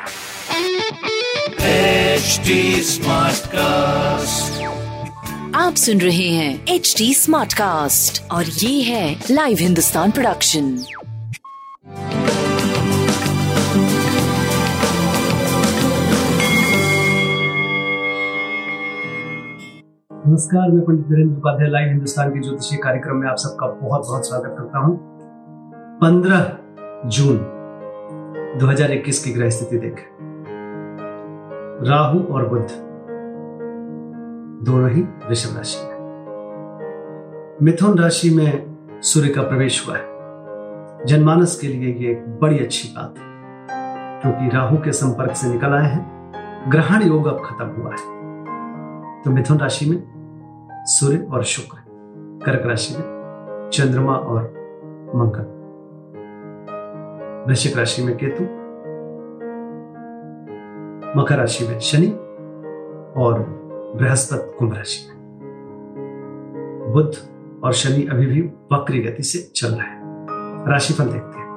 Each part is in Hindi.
HD Smartcast. आप सुन रहे हैं एच डी स्मार्ट कास्ट और ये है लाइव हिंदुस्तान प्रोडक्शन नमस्कार मैं पंडित नरेंद्र उपाध्याय लाइव हिंदुस्तान के ज्योतिषीय कार्यक्रम में आप सबका बहुत बहुत स्वागत करता हूँ। पंद्रह जून। 2021 की ग्रह स्थिति देखें। राहु और बुद्ध दोनों ही वृषभ राशि में। मिथुन राशि में सूर्य का प्रवेश हुआ है। जनमानस के लिए ये एक बड़ी अच्छी बात है, क्योंकि राहु के संपर्क से निकल आए हैं, ग्रहण योग अब खत्म हुआ है। तो मिथुन राशि में सूर्य और शुक्र, कर्क राशि में चंद्रमा और मंगल। वृश्चिक राशि में केतु, मकर राशि में शनि और बृहस्पति कुंभ राशि में। बुध और शनि अभी भी वक्री गति से चल रहे हैं। राशिफल देखते हैं।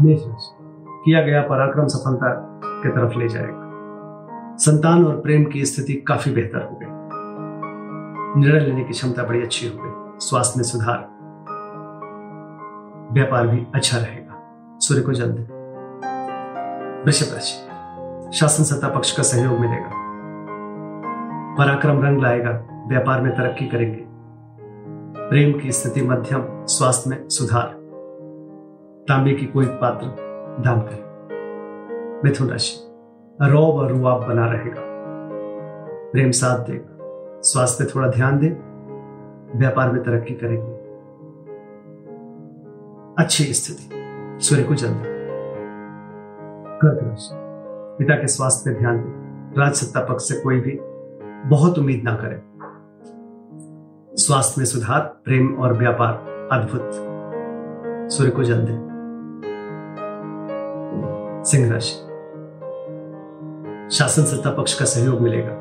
मेष राशि, किया गया पराक्रम सफलता की तरफ़ ले जाएगा। संतान और प्रेम की स्थिति काफ़ी बेहतर हो गई। निर्णय लेने की क्षमता बड़ी अच्छी हो गई। स्वास्थ्य में सुधार। व्यापार भी अच्छा रहेगा। सूर्य को जल दे। वृषभ राशि शासन सत्ता पक्ष का सहयोग मिलेगा। पराक्रम रंग लाएगा। व्यापार में तरक्की करेंगे। प्रेम की स्थिति मध्यम, स्वास्थ्य में सुधार। तांबे की कोई पात्र दान करें। मिथुन राशि। रौब और रुआब बना रहेगा। प्रेम साथ देगा। स्वास्थ्य पे थोड़ा ध्यान दें। व्यापार में तरक्की करेंगे। अच्छी स्थिति। सूर्य को जल कर्क राशि पिता के स्वास्थ्य पे ध्यान दें। राज सत्ता पक्ष से कोई भी बहुत उम्मीद ना करें। स्वास्थ्य में सुधार, प्रेम और व्यापार अद्भुत। सूर्य को जल दें। सिंह राशि। शासन सत्ता पक्ष का सहयोग मिलेगा।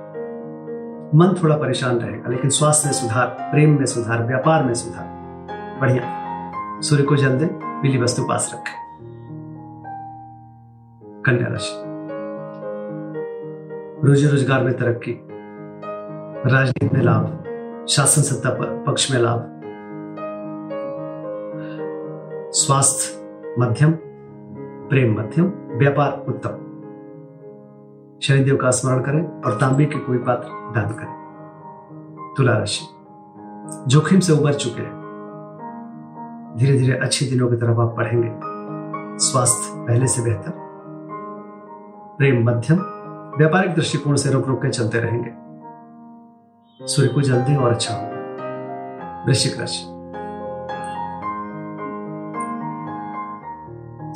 मन थोड़ा परेशान रहेगा, लेकिन स्वास्थ्य में सुधार, प्रेम में सुधार, व्यापार में सुधार। बढ़िया। सूर्य को जल दे, पीली वस्तु पास रखें। कन्या राशि रोजी रोज़गार में तरक्की, राजनीति में लाभ, शासन सत्ता पक्ष में लाभ। स्वास्थ्य मध्यम, प्रेम मध्यम, व्यापार उत्तम। शनिदेव का स्मरण करें और तांबे के कोई पात्र दान करें। तुला राशि। जोखिम से उबर चुके हैं। धीरे धीरे अच्छे दिनों की तरफ़ आप बढ़ेंगे। स्वास्थ्य पहले से बेहतर। प्रेम मध्यम, व्यापारिक दृष्टिकोण से रुक रुक के चलते रहेंगे। सूर्य को जल्दी और अच्छा होगा। वृश्चिक राशि।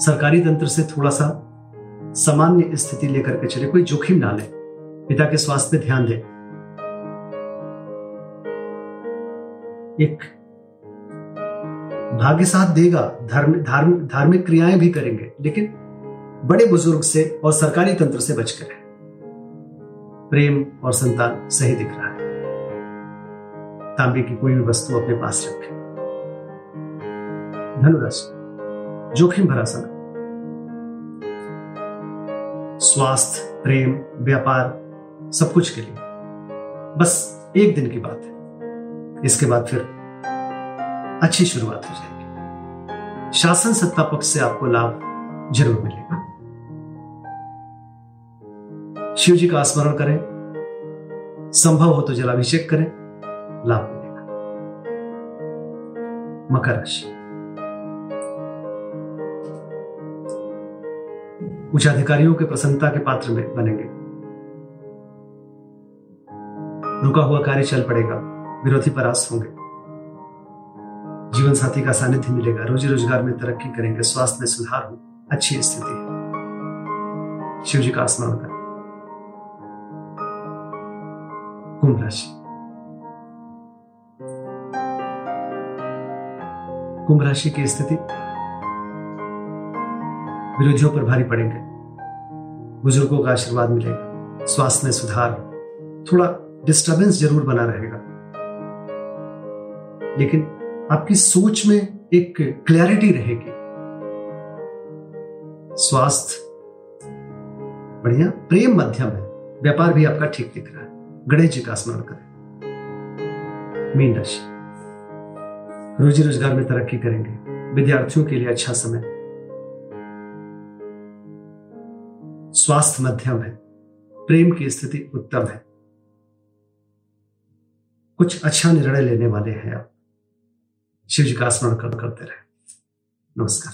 सरकारी तंत्र से थोड़ा सा सामान्य स्थिति लेकर के चले कोई जोखिम ना ले। पिता के स्वास्थ्य पे ध्यान दे। एक भाग्य साथ देगा, धर्म, धार्म, धार्मिक क्रियाएँ भी करेंगे, लेकिन बड़े बुज़ुर्ग से और सरकारी तंत्र से बचकर है। प्रेम और संतान सही दिख रहा है। तांबे की कोई भी वस्तु अपने पास रखें। धनुराशि, जोखिम भरा समय। स्वास्थ्य, प्रेम, व्यापार, सब कुछ के लिए। बस एक दिन की बात है। इसके बाद फिर अच्छी शुरुआत हो जाएगी। शासन सत्ता पक्ष से आपको लाभ ज़रूर मिलेगा। शिव जी का स्मरण करें। संभव हो तो जलाभिषेक करें। लाभ मिलेगा। मकर राशि। उच्च अधिकारियों के प्रसन्नता के पात्र में बनेंगे। रुका हुआ कार्य चल पड़ेगा। विरोधी परास्त होंगे। जीवन साथी का सानिध्य मिलेगा। रोजी रोज़गार में तरक्की करेंगे। स्वास्थ्य में सुधार हो। अच्छी स्थिति है। शिव जी का स्मरण करें। कुंभ राशि कुंभ राशि की स्थिति विरोधियों पर भारी पड़ेंगे। बुज़ुर्गों का आशीर्वाद मिलेगा, स्वास्थ्य में सुधार, थोड़ा डिस्टरबेंस ज़रूर बना रहेगा। लेकिन आपकी सोच में एक क्लैरिटी रहेगी। स्वास्थ्य, बढ़िया, प्रेम मध्यम है। व्यापार भी आपका ठीक दिख रहा है। गणेश जी का स्मरण करें। मीन राशि। रोजी रोज़गार में तरक्की करेंगे। विद्यार्थियों के लिए अच्छा समय। स्वास्थ्य मध्यम है। प्रेम की स्थिति उत्तम है। कुछ अच्छा निर्णय लेने वाले हैं आप। शिव जी का स्मरण कर, करते रहे। नमस्कार।